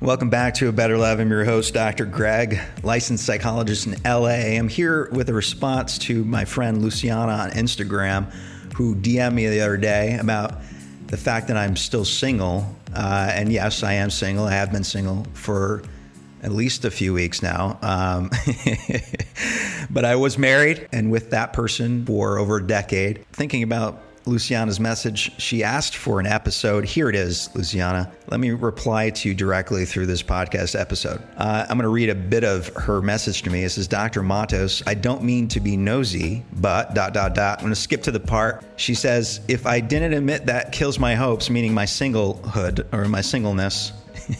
Welcome back to A Better Love. I'm your host, Dr. Greg, licensed psychologist in LA. I'm here with a response to my friend Luciana on Instagram, who DM'd me the other day about the fact that I'm still single. Uh, and yes, I am single. I have been single for at least a few weeks now. Um, but I was married and with that person for over a decade, thinking about Luciana's message. She asked for an episode. Here it is, Luciana. Let me reply to you directly through this podcast episode. Uh, I'm going to read a bit of her message to me. This is Dr. Matos, I don't mean to be nosy, but dot, dot, dot. I'm going to skip to the part. She says, If I didn't admit that kills my hopes, meaning my singlehood or my singleness.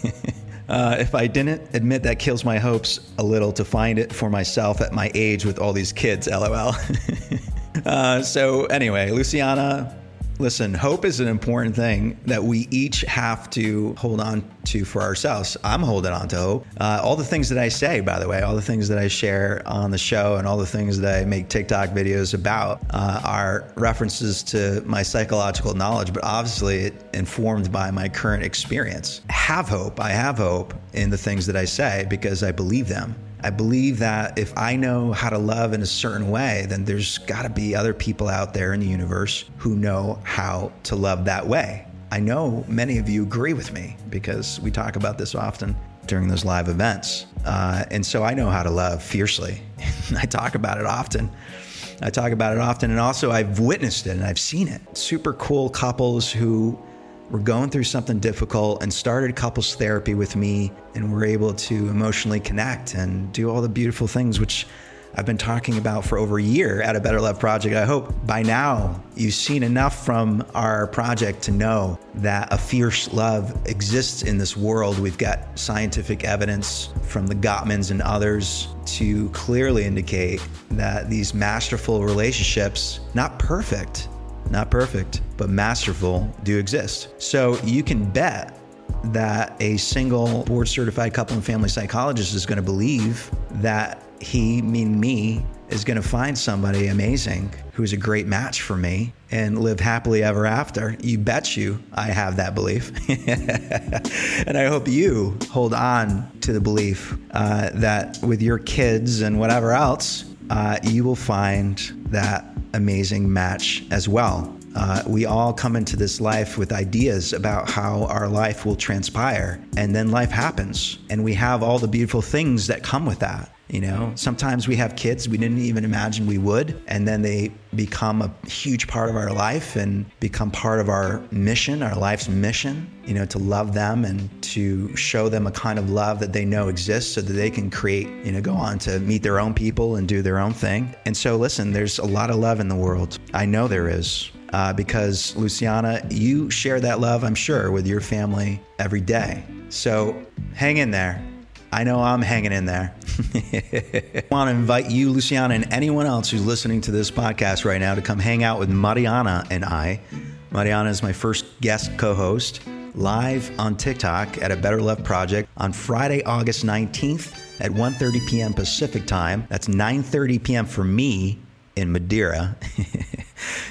Uh, if I didn't admit that kills my hopes a little to find it for myself at my age with all these kids, lol. Uh, so, anyway, Luciana, listen, hope is an important thing that we each have to hold on to for ourselves. I'm holding on to hope. Uh, all the things that I say, by the way, all the things that I share on the show and all the things that I make TikTok videos about uh, are references to my psychological knowledge, but obviously informed by my current experience. Have hope. I have hope in the things that I say because I believe them. I believe that if I know how to love in a certain way, then there's got to be other people out there in the universe who know how to love that way. I know many of you agree with me because we talk about this often during those live events. Uh, and so I know how to love fiercely. I talk about it often. I talk about it often. And also, I've witnessed it and I've seen it. Super cool couples who were going through something difficult and started couples therapy with me and were able to emotionally connect and do all the beautiful things which I've been talking about for over a year at a Better Love Project. I hope by now you've seen enough from our project to know that a fierce love exists in this world. We've got scientific evidence from the Gottmans and others to clearly indicate that these masterful relationships, not perfect, not perfect, but masterful, do exist. So you can bet that a single board certified couple and family psychologist is going to believe that he, meaning me, is going to find somebody amazing who's a great match for me and live happily ever after. You bet you I have that belief. and I hope you hold on to the belief uh, that with your kids and whatever else, uh, you will find that amazing match as well. Uh, we all come into this life with ideas about how our life will transpire, and then life happens, and we have all the beautiful things that come with that. You know, sometimes we have kids we didn't even imagine we would, and then they become a huge part of our life and become part of our mission, our life's mission, you know, to love them and to show them a kind of love that they know exists so that they can create, you know, go on to meet their own people and do their own thing. And so, listen, there's a lot of love in the world. I know there is. Uh, because Luciana, you share that love, I'm sure, with your family every day. So hang in there. I know I'm hanging in there. I want to invite you, Luciana, and anyone else who's listening to this podcast right now to come hang out with Mariana and I. Mariana is my first guest co host live on TikTok at a Better Love Project on Friday, August 19th at 1:30 p.m. Pacific time. That's 9:30 p.m. for me in Madeira.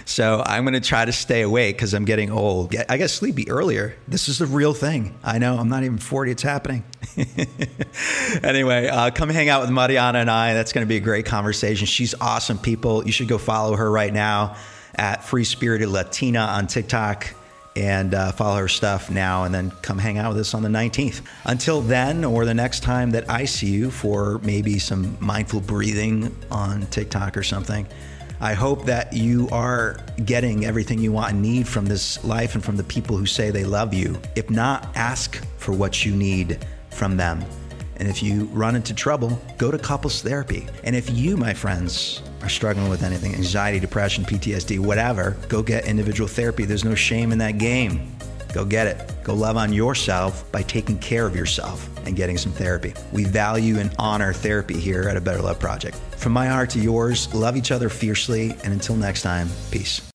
so I'm going to try to stay awake because I'm getting old. I got sleepy earlier. This is the real thing. I know I'm not even 40. It's happening. anyway, uh, come hang out with Mariana and I. That's going to be a great conversation. She's awesome people. You should go follow her right now at Free Spirited Latina on TikTok and uh, follow her stuff now and then come hang out with us on the 19th. Until then, or the next time that I see you for maybe some mindful breathing on TikTok or something, I hope that you are getting everything you want and need from this life and from the people who say they love you. If not, ask for what you need from them. And if you run into trouble, go to couples therapy. And if you, my friends, are struggling with anything anxiety, depression, PTSD, whatever go get individual therapy. There's no shame in that game. Go get it. Go love on yourself by taking care of yourself and getting some therapy. We value and honor therapy here at A Better Love Project. From my heart to yours, love each other fiercely. And until next time, peace.